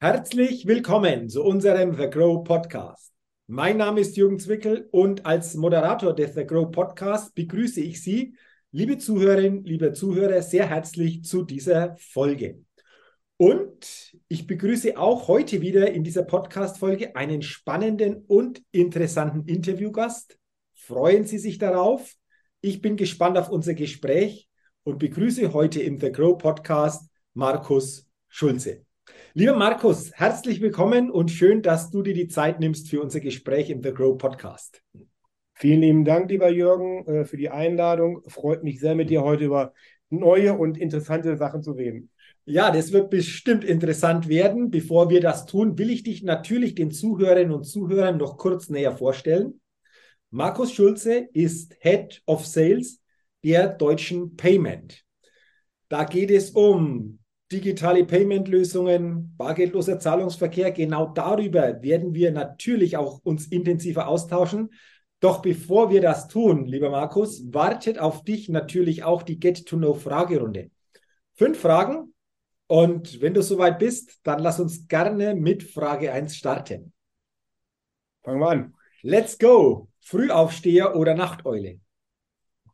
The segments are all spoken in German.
Herzlich willkommen zu unserem The Grow Podcast. Mein Name ist Jürgen Zwickel und als Moderator des The Grow Podcast begrüße ich Sie, liebe Zuhörerinnen, liebe Zuhörer, sehr herzlich zu dieser Folge. Und ich begrüße auch heute wieder in dieser Podcast-Folge einen spannenden und interessanten Interviewgast. Freuen Sie sich darauf. Ich bin gespannt auf unser Gespräch und begrüße heute im The Grow Podcast Markus Schulze. Lieber Markus, herzlich willkommen und schön, dass du dir die Zeit nimmst für unser Gespräch im The Grow Podcast. Vielen lieben Dank, lieber Jürgen, äh, für die Einladung. Freut mich sehr, mit dir heute über neue und interessante Sachen zu reden. Ja, das wird bestimmt interessant werden. Bevor wir das tun, will ich dich natürlich den Zuhörerinnen und Zuhörern noch kurz näher vorstellen. Markus Schulze ist Head of Sales der Deutschen Payment. Da geht es um digitale Payment-Lösungen, bargeldloser Zahlungsverkehr. Genau darüber werden wir natürlich auch uns intensiver austauschen. Doch bevor wir das tun, lieber Markus, wartet auf dich natürlich auch die Get-to-Know-Fragerunde. Fünf Fragen. Und wenn du soweit bist, dann lass uns gerne mit Frage 1 starten. Fangen wir an. Let's go. Frühaufsteher oder Nachteule?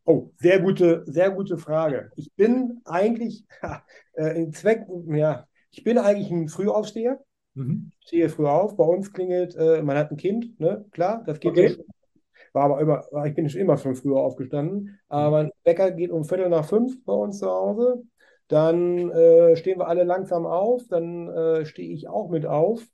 Oh, sehr gute, sehr gute Frage. Ich bin eigentlich äh, im Zweck, ja, ich bin eigentlich ein Frühaufsteher. Mhm. Ich stehe früh auf. Bei uns klingelt, äh, man hat ein Kind, ne? Klar, das geht okay. schon. War aber immer, ich bin schon immer schon früher aufgestanden. Aber mein Wecker geht um Viertel nach fünf bei uns zu Hause. Dann äh, stehen wir alle langsam auf. Dann äh, stehe ich auch mit auf.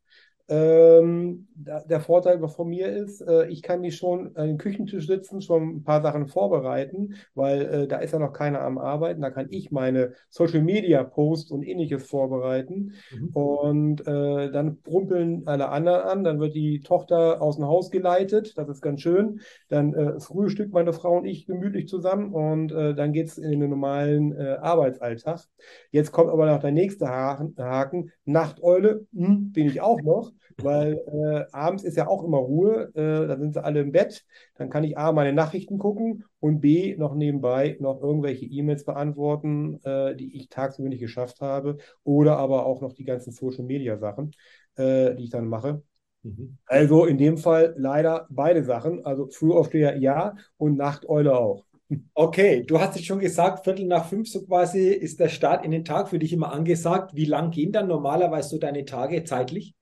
Ähm, der Vorteil von mir ist, äh, ich kann mich schon an den Küchentisch sitzen, schon ein paar Sachen vorbereiten, weil äh, da ist ja noch keiner am Arbeiten. Da kann ich meine Social Media Posts und ähnliches vorbereiten. Mhm. Und äh, dann brumpeln alle anderen an. Dann wird die Tochter aus dem Haus geleitet. Das ist ganz schön. Dann äh, frühstückt meine Frau und ich gemütlich zusammen und äh, dann geht es in den normalen äh, Arbeitsalltag. Jetzt kommt aber noch der nächste Haken. Haken. Nachteule hm, bin ich auch noch weil äh, abends ist ja auch immer Ruhe, äh, da sind sie alle im Bett, dann kann ich A, meine Nachrichten gucken und B, noch nebenbei noch irgendwelche E-Mails beantworten, äh, die ich tagsüber nicht geschafft habe oder aber auch noch die ganzen Social-Media-Sachen, äh, die ich dann mache. Mhm. Also in dem Fall leider beide Sachen, also Frühaufsteher ja und Nachteule auch. Okay, du hast es schon gesagt, Viertel nach fünf so quasi ist der Start in den Tag für dich immer angesagt. Wie lang gehen dann normalerweise so deine Tage zeitlich?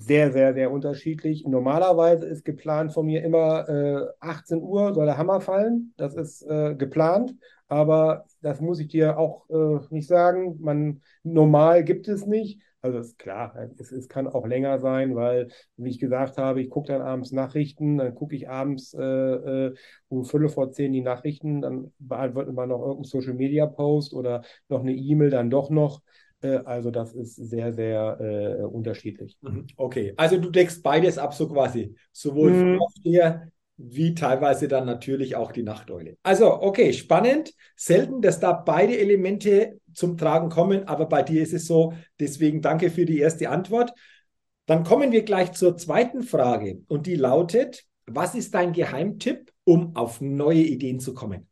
Sehr, sehr, sehr unterschiedlich. Normalerweise ist geplant von mir immer äh, 18 Uhr soll der Hammer fallen. Das ist äh, geplant, aber das muss ich dir auch äh, nicht sagen. Man, normal gibt es nicht. Also ist klar, es, es kann auch länger sein, weil, wie ich gesagt habe, ich gucke dann abends Nachrichten, dann gucke ich abends äh, äh, um Viertel vor zehn die Nachrichten, dann beantwortet man noch irgendeinen Social Media Post oder noch eine E-Mail dann doch noch. Äh, also das ist sehr, sehr äh, unterschiedlich. Mhm. Okay, also du deckst beides ab so quasi, sowohl mhm. Frühaufsteher wie teilweise dann natürlich auch die Nachteule. Also okay, spannend. Selten, dass da beide Elemente zum Tragen kommen, aber bei dir ist es so. Deswegen danke für die erste Antwort. Dann kommen wir gleich zur zweiten Frage und die lautet, was ist dein Geheimtipp, um auf neue Ideen zu kommen?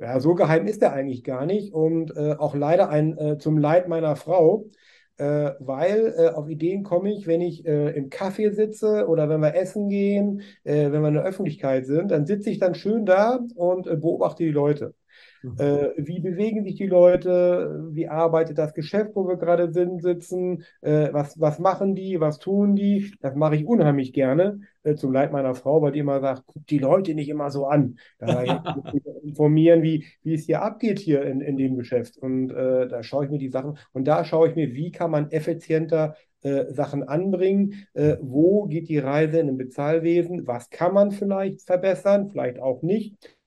Ja, so geheim ist er eigentlich gar nicht und äh, auch leider ein äh, zum Leid meiner Frau, äh, weil äh, auf Ideen komme ich, wenn ich äh, im Café sitze oder wenn wir essen gehen, äh, wenn wir in der Öffentlichkeit sind, dann sitze ich dann schön da und beobachte die Leute. Mhm. Äh, wie bewegen sich die Leute? Wie arbeitet das Geschäft, wo wir gerade sind, sitzen? Äh, was, was machen die? Was tun die? Das mache ich unheimlich gerne, äh, zum Leid meiner Frau, weil die immer sagt, guck die Leute nicht immer so an. Da informieren, wie, wie es hier abgeht hier in, in dem Geschäft. Und äh, da schaue ich mir die Sachen und da schaue ich mir, wie kann man effizienter äh, Sachen anbringen, äh, wo geht die Reise in dem Bezahlwesen, was kann man vielleicht verbessern, vielleicht auch nicht.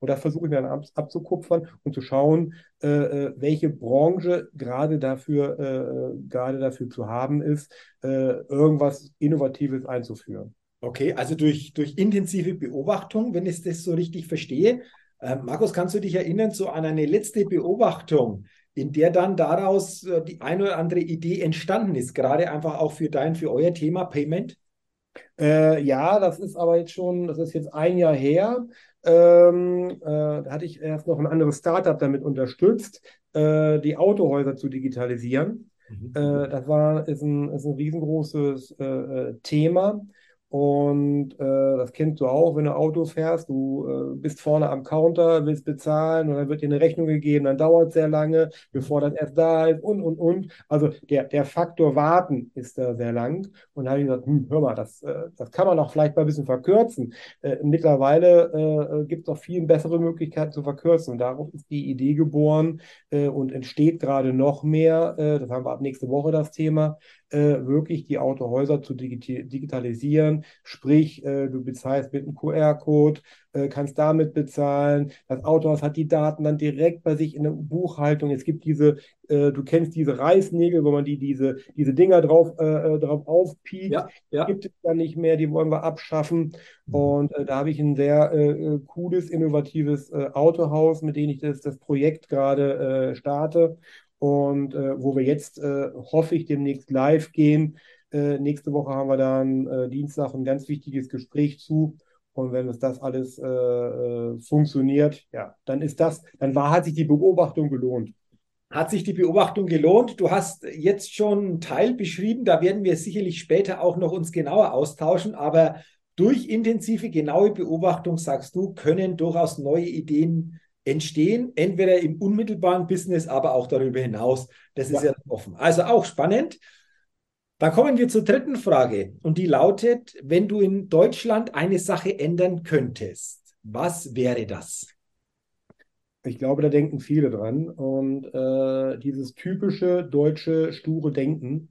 Und das versuche ich mir dann ab, abzukupfern und zu schauen, äh, äh welche Branche gerade dafür, äh, gerade dafür zu haben ist, äh, irgendwas Innovatives einzuführen. Okay, also durch, durch intensive Beobachtung, wenn ich das so richtig verstehe. Äh, Markus, kannst du dich erinnern so an eine letzte Beobachtung, in der dann daraus äh, die eine oder andere Idee entstanden ist, gerade einfach auch für dein, für euer Thema Payment? Äh, ja, das ist aber jetzt schon, das ist jetzt ein Jahr her. Ähm, äh, da hatte ich erst noch ein anderes Startup damit unterstützt, äh, die Autohäuser zu digitalisieren. Mhm. Äh, das war, ist, ein, ist ein riesengroßes äh, äh Thema. Und äh, das kennst du auch, wenn du Auto fährst, du äh, bist vorne am Counter, willst bezahlen und dann wird dir eine Rechnung gegeben, dann dauert es sehr lange, bevor das erst da ist und, und, und. Also der, der Faktor Warten ist da sehr lang. Und da habe ich gesagt, hm, hör mal, das, äh, das kann man auch vielleicht mal ein bisschen verkürzen. Äh, mittlerweile äh, gibt es auch viel bessere Möglichkeiten zu verkürzen. Und darauf ist die Idee geboren äh, und entsteht gerade noch mehr. Äh, das haben wir ab nächste Woche das Thema, äh, wirklich die Autohäuser zu digitalisieren. Sprich, äh, du bezahlst mit einem QR-Code, äh, kannst damit bezahlen. Das Autohaus hat die Daten dann direkt bei sich in der Buchhaltung. Es gibt diese, äh, du kennst diese Reißnägel, wo man die, diese, diese Dinger drauf, äh, äh, drauf aufpiekt. Ja, ja. Gibt es dann nicht mehr, die wollen wir abschaffen. Mhm. Und da habe ich ein sehr cooles, innovatives Autohaus, mit dem ich das, das Projekt gerade starte und äh, wo wir jetzt, äh, hoffe ich, demnächst live gehen. Äh, nächste Woche haben wir dann äh, Dienstag ein ganz wichtiges Gespräch zu. Und wenn es das alles äh, äh, funktioniert, ja, dann ist das, dann war, hat sich die Beobachtung gelohnt. Hat sich die Beobachtung gelohnt? Du hast jetzt schon einen Teil beschrieben, da werden wir sicherlich später auch noch uns genauer austauschen, aber durch intensive, genaue Beobachtung, sagst du, können durchaus neue Ideen entstehen, entweder im unmittelbaren Business, aber auch darüber hinaus. Das ist ja, ja offen. Also auch spannend. Dann kommen wir zur dritten Frage und die lautet, wenn du in Deutschland eine Sache ändern könntest, was wäre das? Ich glaube, da denken viele dran. Und äh, dieses typische deutsche sture Denken,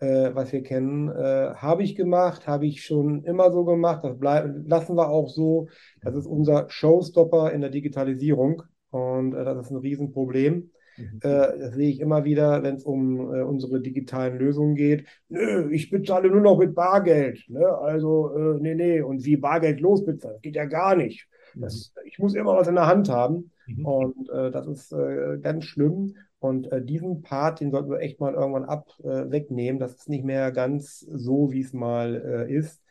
äh, was wir kennen, äh, habe ich gemacht, habe ich schon immer so gemacht. Das bleiben, lassen wir auch so. Das ist unser Showstopper in der Digitalisierung und äh, das ist ein Riesenproblem. Mhm. Äh, das sehe ich immer wieder, wenn es um äh, unsere digitalen Lösungen geht. Nö, ich bezahle nur noch mit Bargeld. Ne? Also, äh, nee, nee. Und wie Bargeld losbezahlen, das geht ja gar nicht. Das, mhm. ich muss immer was in der Hand haben. Mhm. Und äh, das ist äh, ganz schlimm. Und äh, diesen Part, den sollten wir echt mal irgendwann ab äh, wegnehmen. Das ist nicht mehr ganz so, wie es mal äh, ist.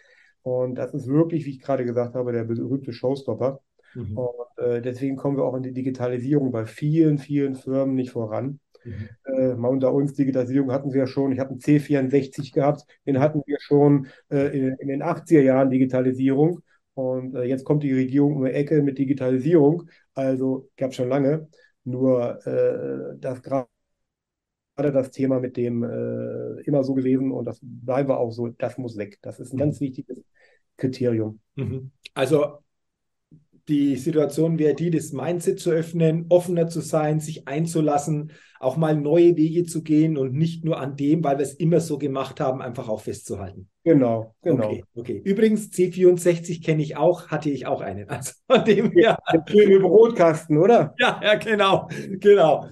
Und das ist wirklich, wie ich gerade gesagt habe, der berühmte Showstopper. Mhm. Und äh, deswegen kommen wir auch in die Digitalisierung bei vielen, vielen Firmen nicht voran. Mhm. Äh, mal unter uns, Digitalisierung hatten wir ja schon. Ich habe einen C64 gehabt, den hatten wir schon äh, in, in, den 80er Jahren Digitalisierung. Und jetzt kommt die Regierung um die Ecke mit Digitalisierung. Also gab es schon lange. Nur äh, das gerade das Thema mit dem äh, immer so gewesen und das bleiben wir auch so, das muss weg. Das ist ein mhm. ganz wichtiges Kriterium. Mhm. Also die Situation wäre die, das Mindset zu öffnen, offener zu sein, sich einzulassen, auch mal neue Wege zu gehen und nicht nur an dem, weil wir es immer so gemacht haben, einfach auch festzuhalten. Genau, genau. Okay, okay. Übrigens, C64 kenne ich auch, hatte ich auch einen. Also von dem her. Im Brotkasten, oder? Ja, ja, genau, genau.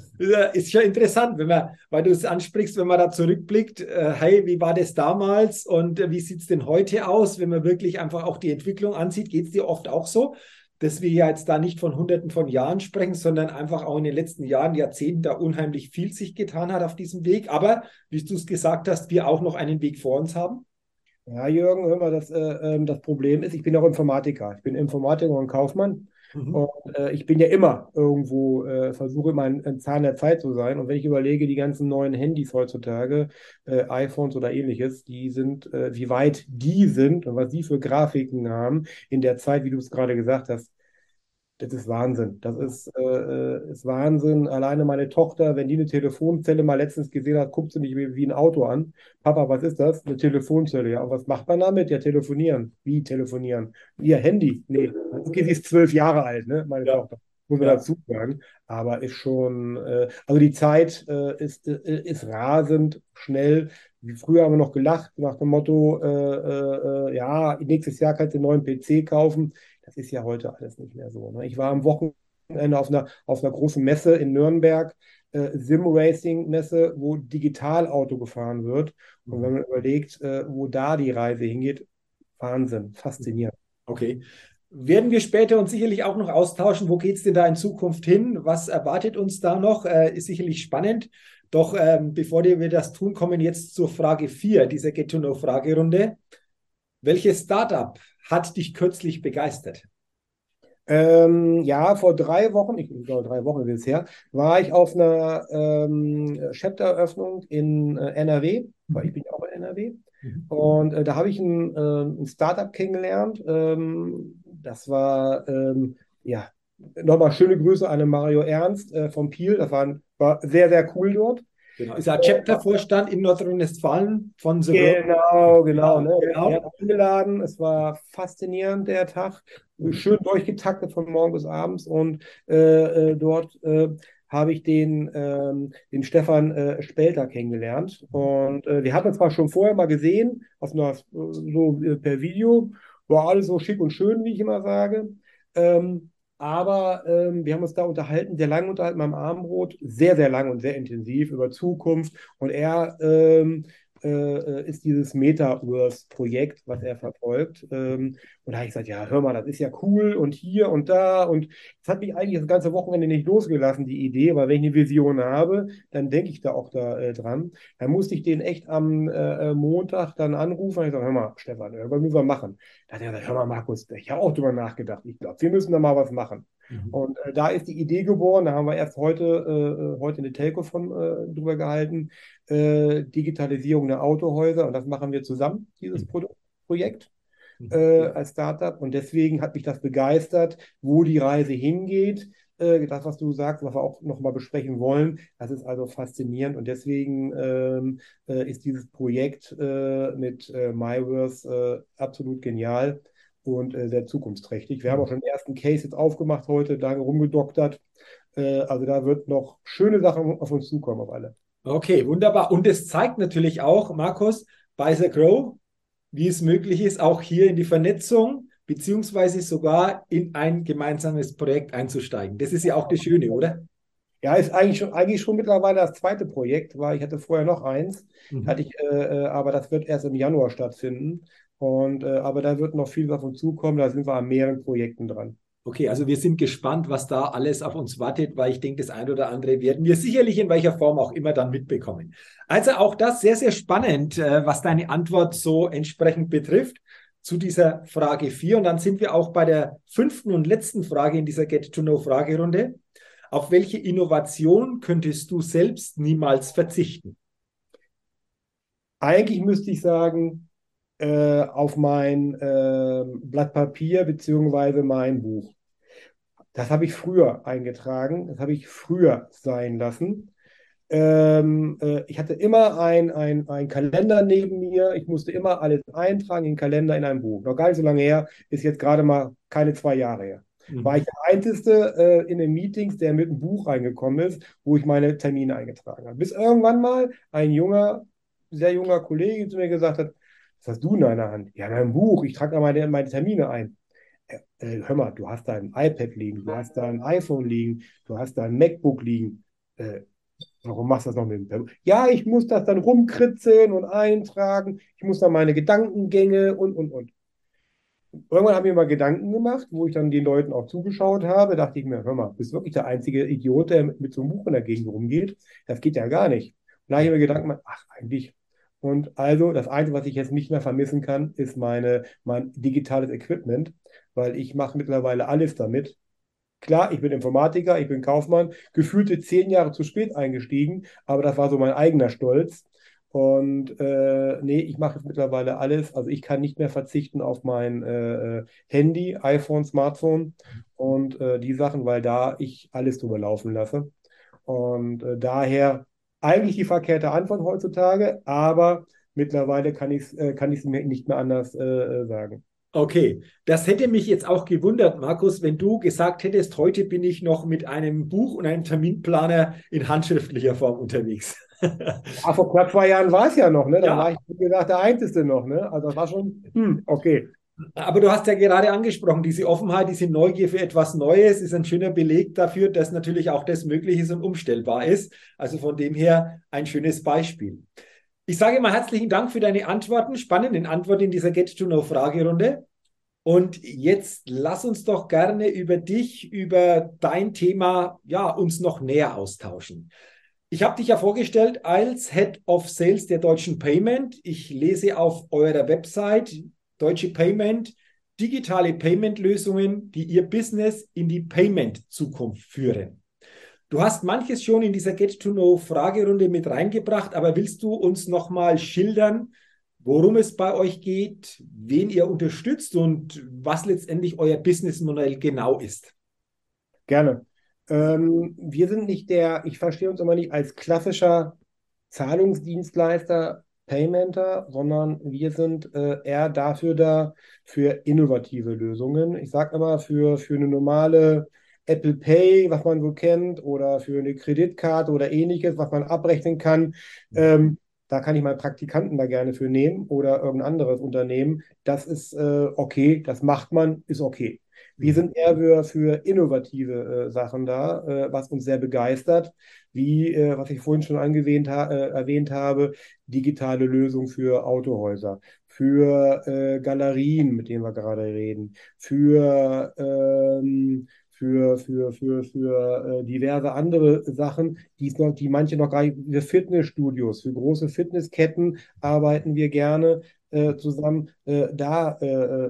Ist ja interessant, wenn man, weil du es ansprichst, wenn man da zurückblickt, äh, hey, wie war das damals und äh, wie sieht es denn heute aus, wenn man wirklich einfach auch die Entwicklung ansieht, geht es dir oft auch so? Dass wir jetzt da nicht von Hunderten von Jahren sprechen, sondern einfach auch in den letzten Jahren, Jahrzehnten da unheimlich viel sich getan hat auf diesem Weg. Aber, wie du es gesagt hast, wir auch noch einen Weg vor uns haben. Ja, Jürgen, hör mal, das, äh, ähm, das Problem ist, ich bin auch Informatiker. Ich bin Informatiker und Kaufmann. Mhm. Und äh, ich bin ja immer irgendwo, äh, versuche immer ein, ein, Zahn der Zeit zu sein. Und wenn ich überlege, die ganzen neuen Handys heutzutage, äh, iPhones oder ähnliches, die sind, äh, wie weit die sind und was die für Grafiken haben in der Zeit, wie du es gerade gesagt hast, das ist Wahnsinn. Das ist, äh, äh, ist Wahnsinn. Alleine meine Tochter, wenn die eine Telefonzelle mal letztens gesehen hat, guckt sie mich wie, wie ein Auto an. Papa, was ist das? Eine Telefonzelle. Ja, und was macht man damit? Ja, telefonieren. Wie telefonieren? Ihr Handy? Nee. Okay, sie ist zwölf Jahre alt, ne, meine ja. Tochter. Muss man ja. dazu sagen. Aber ist schon, äh, also die Zeit äh, ist, äh, ist rasend schnell. Früher haben wir noch gelacht nach dem Motto, äh, äh, äh, ja, nächstes Jahr kannst du einen neuen PC kaufen. Das ist ja heute alles nicht mehr so. Ne? Ich war am Wochenende auf einer, auf einer großen Messe in Nürnberg, äh, Sim-Racing-Messe, wo Digitalauto gefahren wird. Und wenn man überlegt, äh, wo da die Reise hingeht, Wahnsinn, faszinierend. Okay. Werden wir später uns sicherlich auch noch austauschen. Wo geht es denn da in Zukunft hin? Was erwartet uns da noch? Äh, ist sicherlich spannend. Doch ähm, bevor wir das tun, kommen jetzt zur Frage 4 dieser Get-to-Know-Fragerunde. Welches Startup hat dich kürzlich begeistert? Ähm, ja, vor drei Wochen, ich glaube drei Wochen ist es her, war ich auf einer ähm, Chapter-Eröffnung in äh, NRW, weil ich bin ja auch in NRW. Mhm. Und äh, da habe ich ein, äh, ein Startup kennengelernt. Ähm, das war, ähm, ja, nochmal schöne Grüße an Mario Ernst äh, vom Piel. Das war, war sehr, sehr cool dort. Genau. Ist er Chapter-Vorstand in Nordrhein-Westfalen von The Genau, genau. Ne? genau. Er hat eingeladen. Es war faszinierend, der Tag. Schön durchgetaktet von morgen bis abends. Und äh, äh dort äh, habe ich den, ähm, den Stefan äh, Spelter kennengelernt. Und äh, wir hatten uns zwar schon vorher mal gesehen, auf einer, so äh, per Video. War alles so schick und schön, wie ich immer sage. Ähm, aber ähm, wir haben uns da unterhalten, sehr lange unterhalten beim Abendbrot, sehr, sehr lang und sehr intensiv über Zukunft. Und er ähm, äh, ist dieses Metaverse-Projekt, was er verfolgt. Ähm, und da habe ich gesagt, ja, hör mal, das ist ja cool und hier und da. Und das hat mich eigentlich das ganze Wochenende nicht losgelassen, die Idee, weil wenn ich eine Vision habe, dann denke ich da auch da äh, dran. Dann musste ich den echt am äh, Montag dann anrufen und ich sage, hör mal, Stefan, was müssen wir machen? Da hat er gesagt, hör mal, Markus, ich habe auch drüber nachgedacht. Ich glaube, wir müssen da mal was machen. Mhm. Und äh, da ist die Idee geboren, da haben wir erst heute, äh, heute eine Telco von äh, drüber gehalten, äh, Digitalisierung der Autohäuser und das machen wir zusammen, dieses mhm. Pro Projekt mhm. äh, als Startup und deswegen hat mich das begeistert, wo die Reise hingeht. Äh, das, was du sagst, was wir auch nochmal besprechen wollen, das ist also faszinierend und deswegen ähm, ist dieses Projekt mit MyVerse absolut genial und äh, sehr zukunftsträchtig. Wir haben auch schon den ersten Case jetzt aufgemacht heute, da rumgedoktert. Äh, also da wird noch schöne Sachen auf uns zukommen, auf alle. Okay, wunderbar. Und es zeigt natürlich auch, Markus, bei The Grow, wie es möglich ist, auch hier in die Vernetzung beziehungsweise sogar in ein gemeinsames Projekt einzusteigen. Das ist ja auch das Schöne, oder? Ja, ist eigentlich schon, eigentlich schon mittlerweile das zweite Projekt, weil ich hatte vorher noch eins, mhm. hatte ich, äh, äh aber das wird erst im Januar stattfinden. Und, äh, aber da wird noch viel auf uns zukommen. Da sind wir an mehreren Projekten dran. Okay, also wir sind gespannt, was da alles auf uns wartet, weil ich denke, das ein oder andere werden wir sicherlich in welcher Form auch immer dann mitbekommen. Also auch das sehr, sehr spannend, äh, was deine Antwort so entsprechend betrifft zu dieser Frage 4. Und dann sind wir auch bei der fünften und letzten Frage in dieser Get-to-Know-Fragerunde. Auf welche Innovation könntest du selbst niemals verzichten? Eigentlich müsste ich sagen, äh, auf mein äh, Blatt Papier beziehungsweise mein Buch. Das habe ich früher eingetragen, das habe ich früher sein lassen. Ähm, äh, ich hatte immer ein, ein, ein Kalender neben mir. Ich musste immer alles eintragen in den Kalender in ein Buch. Noch gar nicht so lange her, ist jetzt gerade mal keine zwei Jahre her. Mhm. War ich der Einzige äh, in den Meetings, der mit einem Buch reingekommen ist, wo ich meine Termine eingetragen habe. Bis irgendwann mal ein junger, sehr junger Kollege zu mir gesagt hat, was hast du in deiner Hand? Ja, mein Buch, ich trage da meine, meine Termine ein. Äh, äh, hör mal, du hast da ein iPad liegen, du hast da ein iPhone liegen, du hast da ein MacBook liegen. Äh, warum machst du das noch mit dem Ja, ich muss das dann rumkritzeln und eintragen. Ich muss da meine Gedankengänge und, und, und. Irgendwann habe ich mir mal Gedanken gemacht, wo ich dann den Leuten auch zugeschaut habe. Dachte ich mir, hör mal, bist wirklich der einzige Idiot, der mit so einem Buch in der Gegend rumgeht? Das geht ja gar nicht. Und da habe ich mir Gedanken gemacht, ach, eigentlich und also das Einzige, was ich jetzt nicht mehr vermissen kann, ist meine, mein digitales Equipment, weil ich mache mittlerweile alles damit. Klar, ich bin Informatiker, ich bin Kaufmann, gefühlte zehn Jahre zu spät eingestiegen, aber das war so mein eigener Stolz. Und äh, nee, ich mache jetzt mittlerweile alles. Also ich kann nicht mehr verzichten auf mein äh, äh Handy, iPhone, Smartphone und äh, die Sachen, weil da ich alles drüber laufen lasse. Und äh, daher eigentlich die verkehrte Antwort heutzutage, aber mittlerweile kann ich es äh, kann mir nicht mehr anders äh, äh, sagen. Okay, das hätte mich jetzt auch gewundert, Markus, wenn du gesagt hättest, heute bin ich noch mit einem Buch und einem Terminplaner in handschriftlicher Form unterwegs. ja, vor knapp zwei Jahren war es ja noch, ne? Da ja. war ich, wie gesagt, der Einzige noch, ne? Also das war schon, hm, okay. Aber du hast ja gerade angesprochen, diese Offenheit, diese Neugier für etwas Neues ist ein schöner Beleg dafür, dass natürlich auch das möglich ist und umstellbar ist. Also von dem her ein schönes Beispiel. Ich sage mal herzlichen Dank für deine Antworten, spannenden Antworten in dieser Get-to-Know-Fragerunde. Und jetzt lass uns doch gerne über dich, über dein Thema, ja, uns noch näher austauschen. Ich habe dich ja vorgestellt als Head of Sales der Deutschen Payment. Ich lese auf eurer Website, Deutsche Payment digitale Payment-Lösungen, die Ihr Business in die Payment-Zukunft führen. Du hast manches schon in dieser Get-to-Know-Fragerunde mit reingebracht, aber willst du uns nochmal schildern, worum es bei euch geht, wen ihr unterstützt und was letztendlich euer Businessmodell genau ist? Gerne. Ähm, wir sind nicht der, ich verstehe uns immer nicht als klassischer Zahlungsdienstleister, Paymenter, sondern wir sind äh, eher dafür da, für innovative Lösungen. Ich sage immer, für, für eine normale Apple Pay, was man so kennt, oder für eine Kreditkarte oder ähnliches, was man abrechnen kann. Ähm, da kann ich mal Praktikanten da gerne für nehmen oder irgendein anderes Unternehmen. Das ist äh, okay, das macht man, ist okay. Wir mhm. sind eher für, für innovative äh, Sachen da, äh, was uns sehr begeistert, wie, äh, was ich vorhin schon angewähnt ha äh, erwähnt habe, digitale Lösungen für Autohäuser, für äh, Galerien, mit denen wir gerade reden, für ähm, für, für, für, für äh, diverse andere Sachen, die, noch, die manche noch gar nicht, für Fitnessstudios, für große Fitnessketten arbeiten wir gerne äh, zusammen, äh, da äh,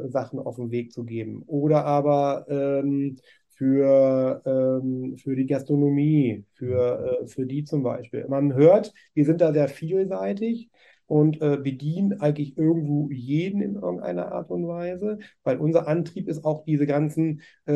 äh, Sachen auf den Weg zu geben. Oder aber ähm, für, ähm, für die Gastronomie, für, äh, für die zum Beispiel. Man hört, wir sind da sehr vielseitig und äh, bedienen eigentlich irgendwo jeden in irgendeiner Art und Weise, weil unser Antrieb ist auch diese ganzen äh,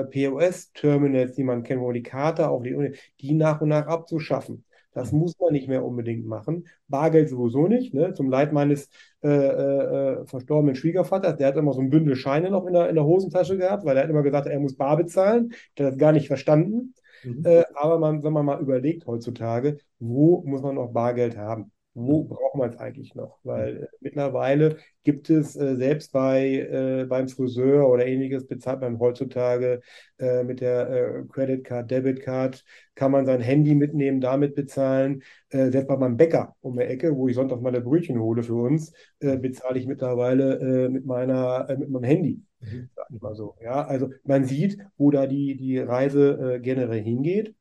äh, POS-Terminals, die man kennt, wo die Karte auf die, die nach und nach abzuschaffen. Das muss man nicht mehr unbedingt machen. Bargeld sowieso nicht. Ne? Zum Leid meines äh, äh, äh, verstorbenen Schwiegervaters. Der hat immer so ein Bündel Scheine noch in der, in der Hosentasche gehabt, weil er hat immer gesagt, er muss bar bezahlen. Der hat das gar nicht verstanden. Mhm. Äh, aber man, wenn man mal überlegt heutzutage, wo muss man noch Bargeld haben? Wo braucht man es eigentlich noch? Weil äh, mittlerweile gibt es äh, selbst bei, äh, beim Friseur oder ähnliches bezahlt man heutzutage äh, mit der äh, Credit Card, Debit Card, kann man sein Handy mitnehmen, damit bezahlen. Äh, selbst bei meinem Bäcker um die Ecke, wo ich sonntags meine Brötchen hole für uns, bezahle ich mittlerweile mit meiner, mit meinem Handy. Mhm. Sag ich mal so. Ja, also man sieht, wo da die, die Reise generell hingeht.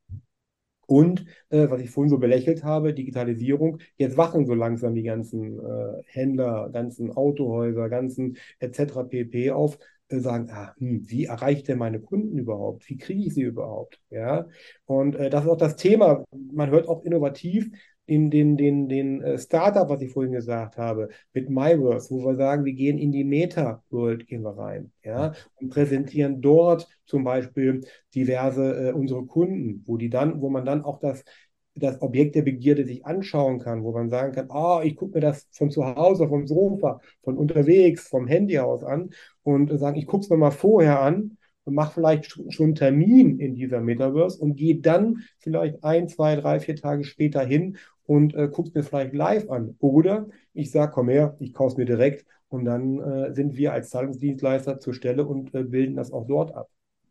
Und äh, was ich vorhin so belächelt habe, Digitalisierung, jetzt wachen so langsam die ganzen äh, Händler, ganzen Autohäuser, ganzen etc. pp. auf, äh, sagen, ah, hm, wie erreicht denn meine Kunden überhaupt? Wie kriege ich sie überhaupt? Ja, und äh, das ist auch das Thema. Man hört auch innovativ, in den, den, den äh, Startup, was ich vorhin gesagt habe, mit MyVerse, wo wir sagen, wir gehen in die Meta-World gehen wir rein, ja, und präsentieren dort zum Beispiel diverse äh, unsere Kunden, wo die dann, wo man dann auch das das Objekt der Begierde sich anschauen kann, wo man sagen kann, oh, ich gucke mir das von zu Hause, vom Sofa, von unterwegs, vom Handy aus an und sagen, ich gucke es mir mal vorher an und mache vielleicht schon einen Termin in dieser Metaverse und gehe dann vielleicht ein, zwei, drei, vier Tage später hin und äh, guckst mir vielleicht live an. Oder ich sage, komm her, ich kaufe es mir direkt und dann äh, sind wir als Zahlungsdienstleister zur Stelle und äh, bilden das auch dort ab.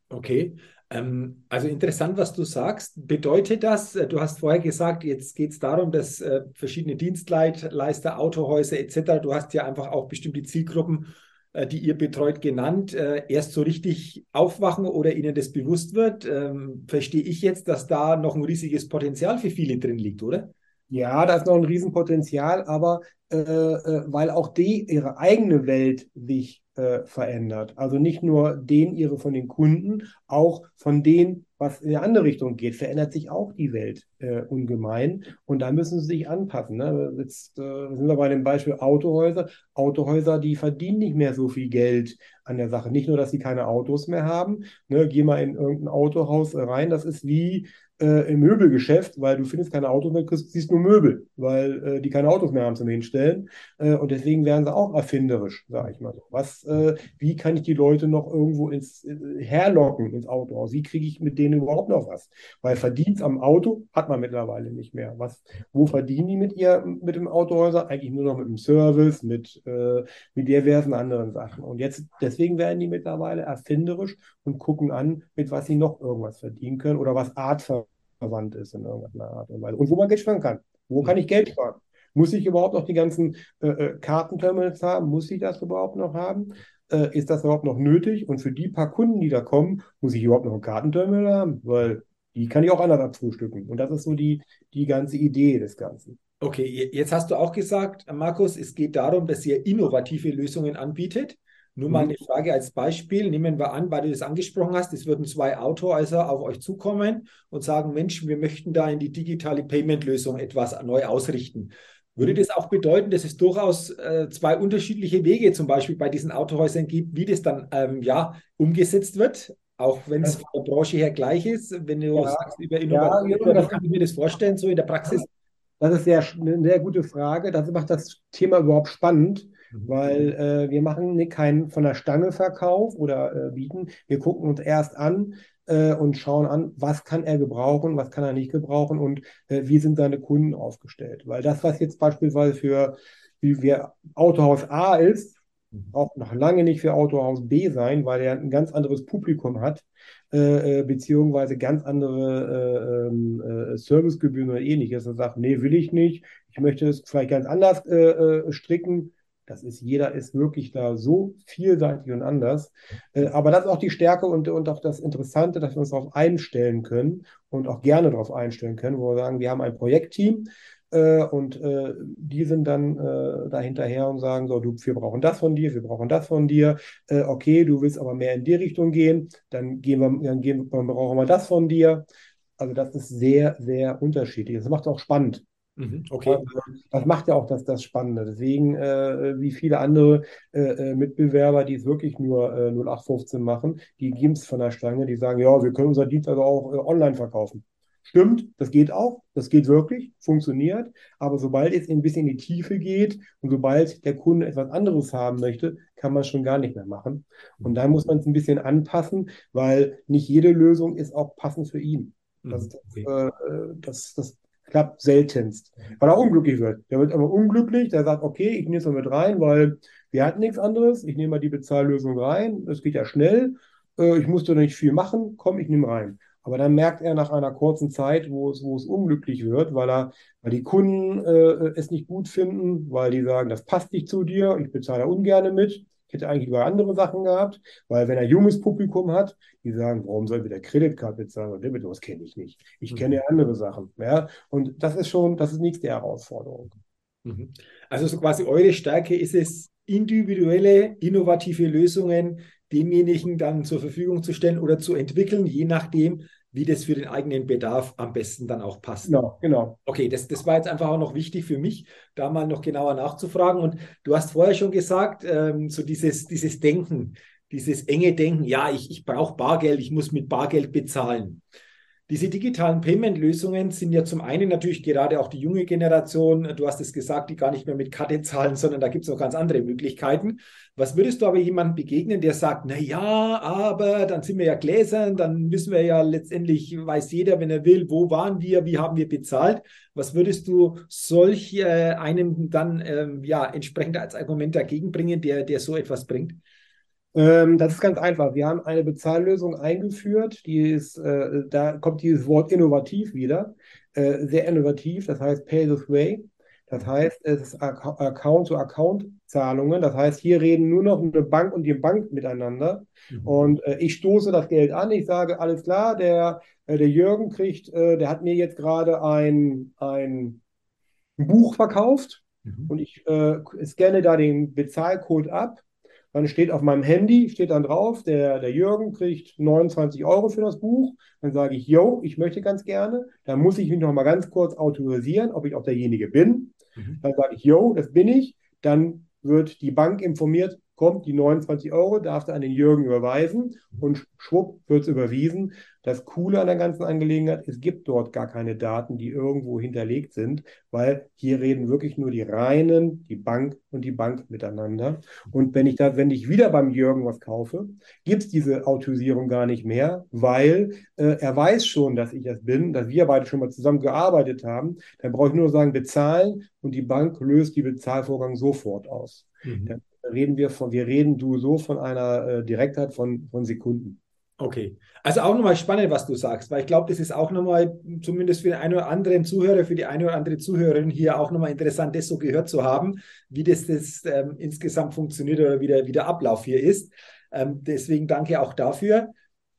Okay, ähm, also interessant, was du sagst. Bedeutet das, äh, du hast vorher gesagt, jetzt geht es darum, dass äh, verschiedene Dienstleister, Autohäuser etc., du hast ja einfach auch bestimmte Zielgruppen, äh, die ihr betreut, genannt, äh, erst so richtig aufwachen oder ihnen das bewusst wird. Ähm, verstehe ich jetzt, dass da noch ein riesiges Potenzial für viele drin liegt, oder? Ja, da ist noch ein Riesenpotenzial, aber äh, äh, weil auch die ihre eigene Welt sich äh, verändert. Also nicht nur den ihre von den Kunden, auch von denen, was in eine andere Richtung geht, verändert sich auch die Welt äh, ungemein. Und da müssen sie sich anpassen. Ne? Jetzt äh, sind wir bei dem Beispiel Autohäuser. Autohäuser, die verdienen nicht mehr so viel Geld an der Sache. Nicht nur, dass sie keine Autos mehr haben. Ne? Geh mal in irgendein Autohaus rein. Das ist wie äh, im Möbelgeschäft, weil du findest keine Autos mehr, kriegst, siehst nur Möbel, weil äh, die keine Autos mehr haben zum Hinstellen. Äh, und deswegen werden sie auch erfinderisch, sage ich mal so. Was, äh, wie kann ich die Leute noch irgendwo ins äh, herlocken ins Autohaus? Wie kriege ich mit denen überhaupt noch was? Weil Verdienst am Auto hat man mittlerweile nicht mehr. Was, wo verdienen die mit ihr mit dem Autohäuser? Eigentlich nur noch mit dem Service, mit, äh, mit diversen anderen Sachen. Und jetzt deswegen werden die mittlerweile erfinderisch und gucken an, mit was sie noch irgendwas verdienen können oder was artverwandt ist in irgendeiner Art und Weise. Und wo man Geld sparen kann. Wo kann ich Geld sparen? Muss ich überhaupt noch die ganzen äh, äh, Kartenterminals haben? Muss ich das überhaupt noch haben? Äh, ist das überhaupt noch nötig? Und für die paar Kunden, die da kommen, muss ich überhaupt noch ein Kartenterminal haben? Weil die kann ich auch anders abfrühstücken. Und das ist so die, die ganze Idee des Ganzen. Okay, jetzt hast du auch gesagt, Markus, es geht darum, dass ihr innovative Lösungen anbietet. Nur mal mhm. eine Frage als Beispiel. Nehmen wir an, weil du das angesprochen hast, es würden zwei Autohäuser auf euch zukommen und sagen, Mensch, wir möchten da in die digitale Payment-Lösung etwas neu ausrichten. Würde das auch bedeuten, dass es durchaus äh, zwei unterschiedliche Wege zum Beispiel bei diesen Autohäusern gibt, wie das dann ähm, ja, umgesetzt wird? Auch wenn es von der Branche her gleich ist, wenn du ja, sagst über Innovation, ja, kann ich mir das vorstellen, so in der Praxis? Das ist sehr, eine sehr gute Frage. Das macht das Thema überhaupt spannend. Weil äh, wir machen keinen von der Stange Verkauf oder äh, bieten. Wir gucken uns erst an, äh, und schauen an, was kann er gebrauchen, was kann er nicht gebrauchen und äh, wie sind seine Kunden aufgestellt. Weil das, was jetzt beispielsweise für wie wir Autohaus A ist, mhm. auch noch lange nicht für Autohaus B sein, weil er ein ganz anderes Publikum hat, äh, äh beziehungsweise ganz andere äh, ähm, äh, Servicegebühren oder ähnliches. Er sagt, nee, will ich nicht, ich möchte es vielleicht ganz anders äh, stricken. Das ist, jeder ist wirklich da so vielseitig und anders. Äh, aber das ist auch die Stärke und, und auch das Interessante, dass wir uns darauf einstellen können und auch gerne darauf einstellen können, wo wir sagen, wir haben ein Projektteam, äh, und äh, die sind dann äh, da hinterher und sagen, so, du, wir brauchen das von dir, wir brauchen das von dir. Äh, okay, du willst aber mehr in die Richtung gehen, dann gehen wir, dann gehen, dann brauchen wir das von dir. Also das ist sehr, sehr unterschiedlich. Das macht es auch spannend. Mhm, okay. Das macht ja auch das, das Spannende. Deswegen, äh, wie viele andere äh, äh Mitbewerber, die es wirklich nur äh, 0815 machen, die geben es von der Stange, die sagen, ja, wir können unser Dienst also auch äh, online verkaufen. Stimmt, das geht auch, das geht wirklich, funktioniert, aber sobald es ein bisschen in die Tiefe geht und sobald der Kunde etwas anderes haben möchte, kann man es schon gar nicht mehr machen. Und da muss man es ein bisschen anpassen, weil nicht jede Lösung ist auch passend für ihn. Das, mhm, okay. das, äh, das, das klappt seltenst, weil er unglücklich wird. Der wird aber unglücklich, der sagt, okay, ich nehme es mal mit rein, weil wir hatten nichts anderes, ich nehme mal die Bezahllösung rein, es geht ja schnell, äh, ich musste nicht viel machen, komm, ich nehme rein. Aber dann merkt er nach einer kurzen Zeit, wo es, wo es unglücklich wird, weil er, weil die Kunden äh, es nicht gut finden, weil die sagen, das passt nicht zu dir, ich bezahle ungern mit. Ich hätte eigentlich über andere Sachen gehabt, weil wenn er junges Publikum hat, die sagen, warum soll wir der Kreditkarte bezahlen oder Debit, das kenne ich nicht. Ich kenne mhm. andere Sachen. Ja? Und das ist schon, das ist nächste Herausforderung. Mhm. Also so quasi eure Stärke ist es, individuelle, innovative Lösungen demjenigen dann zur Verfügung zu stellen oder zu entwickeln, je nachdem, wie das für den eigenen Bedarf am besten dann auch passt. Genau, genau. Okay, das, das war jetzt einfach auch noch wichtig für mich, da mal noch genauer nachzufragen. Und du hast vorher schon gesagt, ähm, so dieses, dieses Denken, dieses enge Denken, ja, ich, ich brauche Bargeld, ich muss mit Bargeld bezahlen. Diese digitalen Payment-Lösungen sind ja zum einen natürlich gerade auch die junge Generation, du hast es gesagt, die gar nicht mehr mit Karte zahlen, sondern da gibt es noch ganz andere Möglichkeiten. Was würdest du aber jemandem begegnen, der sagt, na ja, aber dann sind wir ja gläsern, dann müssen wir ja letztendlich, weiß jeder, wenn er will, wo waren wir, wie haben wir bezahlt. Was würdest du solch äh, einem dann ähm, ja entsprechend als Argument dagegen bringen, der, der so etwas bringt? Ähm, das ist ganz einfach. Wir haben eine Bezahllösung eingeführt, die ist, äh, da kommt dieses Wort innovativ wieder, äh, sehr innovativ, das heißt Pay this way. Das heißt, es ist Account-to-Account-Zahlungen. Das heißt, hier reden nur noch eine Bank und die Bank miteinander. Mhm. Und äh, ich stoße das Geld an. Ich sage, alles klar, der, äh, der Jürgen kriegt, äh, der hat mir jetzt gerade ein, ein Buch verkauft. Mhm. Und ich äh, scanne da den Bezahlcode ab dann steht auf meinem Handy, steht dann drauf, der, der Jürgen kriegt 29 Euro für das Buch. Dann sage ich, yo, ich möchte ganz gerne. Dann muss ich mich noch mal ganz kurz autorisieren, ob ich auch derjenige bin. Mhm. Dann sage ich, yo, das bin ich. Dann wird die Bank informiert, kommt die 29 Euro, darfst du an den Jürgen überweisen und schwupp wird es überwiesen. Das Coole an der ganzen Angelegenheit, es gibt dort gar keine Daten, die irgendwo hinterlegt sind, weil hier reden wirklich nur die reinen, die Bank und die Bank miteinander. Und wenn ich da, wenn ich wieder beim Jürgen was kaufe, gibt es diese Autorisierung gar nicht mehr, weil äh, er weiß schon, dass ich das bin, dass wir beide schon mal zusammen gearbeitet haben. Dann brauche ich nur sagen, bezahlen und die Bank löst die Bezahlvorgang sofort aus. Mhm. Dann reden wir von, wir reden du so von einer äh, Direktheit von, von Sekunden. Okay. Also auch nochmal spannend, was du sagst, weil ich glaube, das ist auch nochmal, zumindest für den einen oder anderen Zuhörer, für die eine oder andere Zuhörerin hier auch nochmal interessant, das so gehört zu haben, wie das, das ähm, insgesamt funktioniert oder wie der, wie der Ablauf hier ist. Ähm, deswegen danke auch dafür.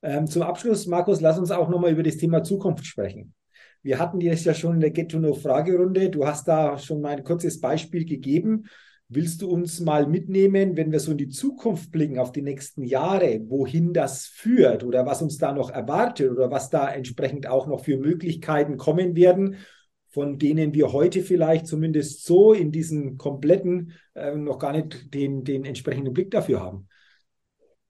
Ähm, zum Abschluss, Markus, lass uns auch nochmal über das Thema Zukunft sprechen. Wir hatten das ja schon in der Get-to-Know-Fragerunde. Du hast da schon mal ein kurzes Beispiel gegeben Willst du uns mal mitnehmen, wenn wir so in die Zukunft blicken, auf die nächsten Jahre, wohin das führt oder was uns da noch erwartet oder was da entsprechend auch noch für Möglichkeiten kommen werden, von denen wir heute vielleicht zumindest so in diesen kompletten äh, noch gar nicht den, den entsprechenden Blick dafür haben?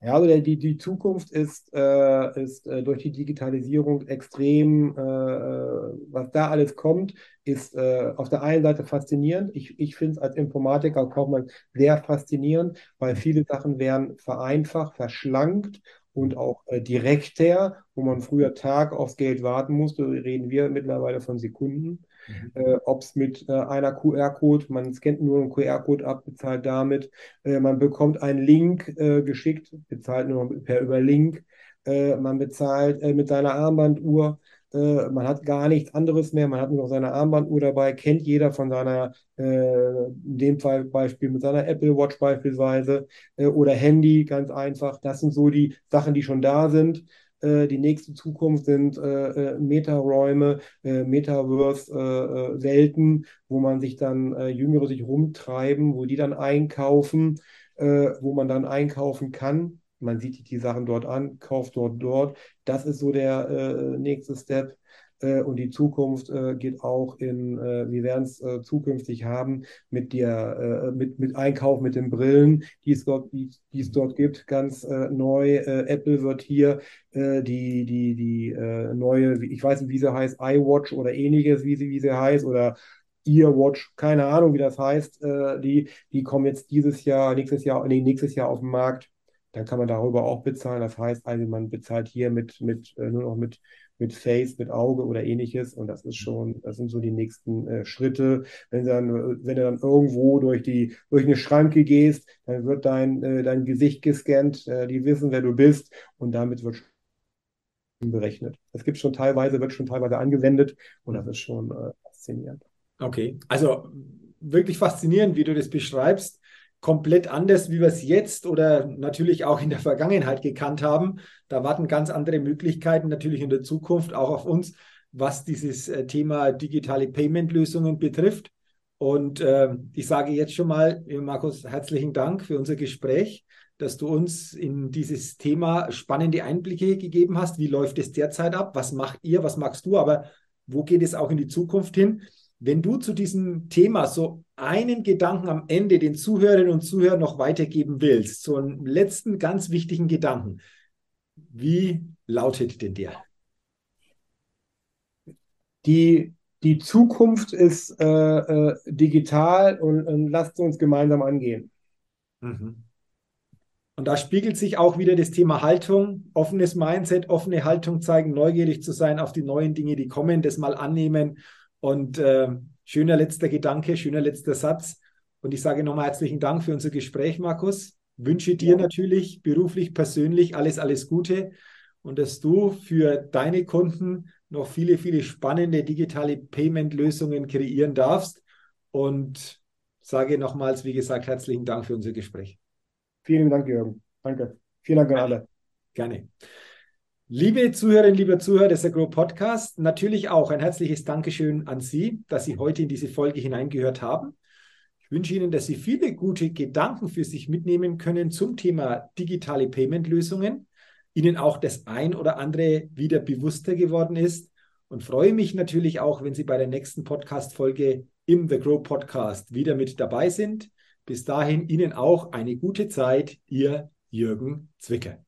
Ja, also die, die Zukunft ist, äh, ist äh, durch die Digitalisierung extrem, äh, äh was da alles kommt, ist äh, auf der einen Seite faszinierend. Ich, ich finde es als Informatiker Kaufmann sehr faszinierend, weil viele Sachen werden vereinfacht, verschlankt und auch äh, direkter, wo man früher Tag aufs Geld warten musste, reden wir mittlerweile von Sekunden. Äh, Ob es mit äh, einer QR-Code, man scannt nur einen QR-Code ab, bezahlt damit. Äh, man bekommt einen Link äh, geschickt, bezahlt nur per über Link. Äh, man bezahlt mit seiner Armbanduhr. man hat gar nichts anderes mehr. Man hat nur noch seine Armbanduhr dabei. Kennt jeder von seiner, in dem Fall Beispiel mit seiner Apple Watch beispielsweise oder Handy, ganz einfach. Das sind so die Sachen, die schon da sind. Äh, die nächste Zukunft sind äh, äh Metaräume, äh, Metaverse-Welten, äh, wo man sich dann Jüngere sich rumtreiben, wo die dann einkaufen, wo man dann einkaufen kann. Man sieht die Sachen dort an, kauft dort, dort. Das ist so der nächste Step. Äh, und die Zukunft äh, geht auch in, äh, wir werden es zukünftig haben mit der, mit, mit Einkauf mit den Brillen, die es dort, die, die es dort gibt, ganz neu. Apple wird hier die, die, die neue, ich weiß nicht, wie sie heißt, iWatch oder ähnliches, wie sie, wie sie heißt, oder Earwatch, keine Ahnung, wie das heißt, die, die kommen jetzt dieses Jahr, nächstes Jahr, nee, nächstes Jahr auf den Markt. Dann kann man darüber auch bezahlen. Das heißt also, man bezahlt hier mit, mit nur noch mit mit Face, mit Auge oder ähnliches. Und das ist schon, das sind so die nächsten äh, Schritte. Wenn du, dann, wenn du dann irgendwo durch die, durch eine Schranke gehst, dann wird dein, äh, dein Gesicht gescannt, äh, die wissen, wer du bist und damit wird berechnet. Das gibt schon teilweise, wird schon teilweise angewendet und das ist schon äh, faszinierend. Okay, also wirklich faszinierend, wie du das beschreibst komplett anders, wie wir es jetzt oder natürlich auch in der Vergangenheit gekannt haben. Da warten ganz andere Möglichkeiten natürlich in der Zukunft auch auf uns, was dieses äh, Thema digitale Payment-Lösungen betrifft. Und äh, ich sage jetzt schon mal, Markus, herzlichen Dank für unser Gespräch, dass du uns in dieses Thema spannende Einblicke gegeben hast. Wie läuft es derzeit ab? Was macht ihr? Was magst du? Aber wo geht es auch in die Zukunft hin? Wenn du zu diesem Thema so einen Gedanken am Ende den Zuhörerinnen und Zuhörern noch weitergeben willst, so einen letzten ganz wichtigen Gedanken, wie lautet denn der? Die, die Zukunft ist äh, äh, digital und, und lasst uns gemeinsam angehen. Mhm. Und da spiegelt sich auch wieder das Thema Haltung, offenes Mindset, offene Haltung zeigen, neugierig zu sein auf die neuen Dinge, die kommen, das mal annehmen und äh, schöner letzter Gedanke, schöner letzter Satz. Und ich sage nochmal herzlichen Dank für unser Gespräch, Markus. Wünsche dir ja. natürlich beruflich, persönlich alles, alles Gute und dass du für deine Kunden noch viele, viele spannende digitale Payment-Lösungen kreieren darfst. Und sage nochmals, wie gesagt, herzlichen Dank für unser Gespräch. Vielen Dank, Jürgen. Danke. Vielen Dank an alle. Gerne. Liebe Zuhörerinnen, lieber Zuhörer des Agro Podcast, natürlich auch ein herzliches Dankeschön an Sie, dass Sie heute in diese Folge hineingehört haben. Ich wünsche Ihnen, dass Sie viele gute Gedanken für sich mitnehmen können zum Thema digitale Payment-Lösungen, Ihnen auch das ein oder andere wieder bewusster geworden ist und freue mich natürlich auch, wenn Sie bei der nächsten Podcast-Folge im The Grow Podcast wieder mit dabei sind. Bis dahin Ihnen auch eine gute Zeit, Ihr Jürgen Zwicker.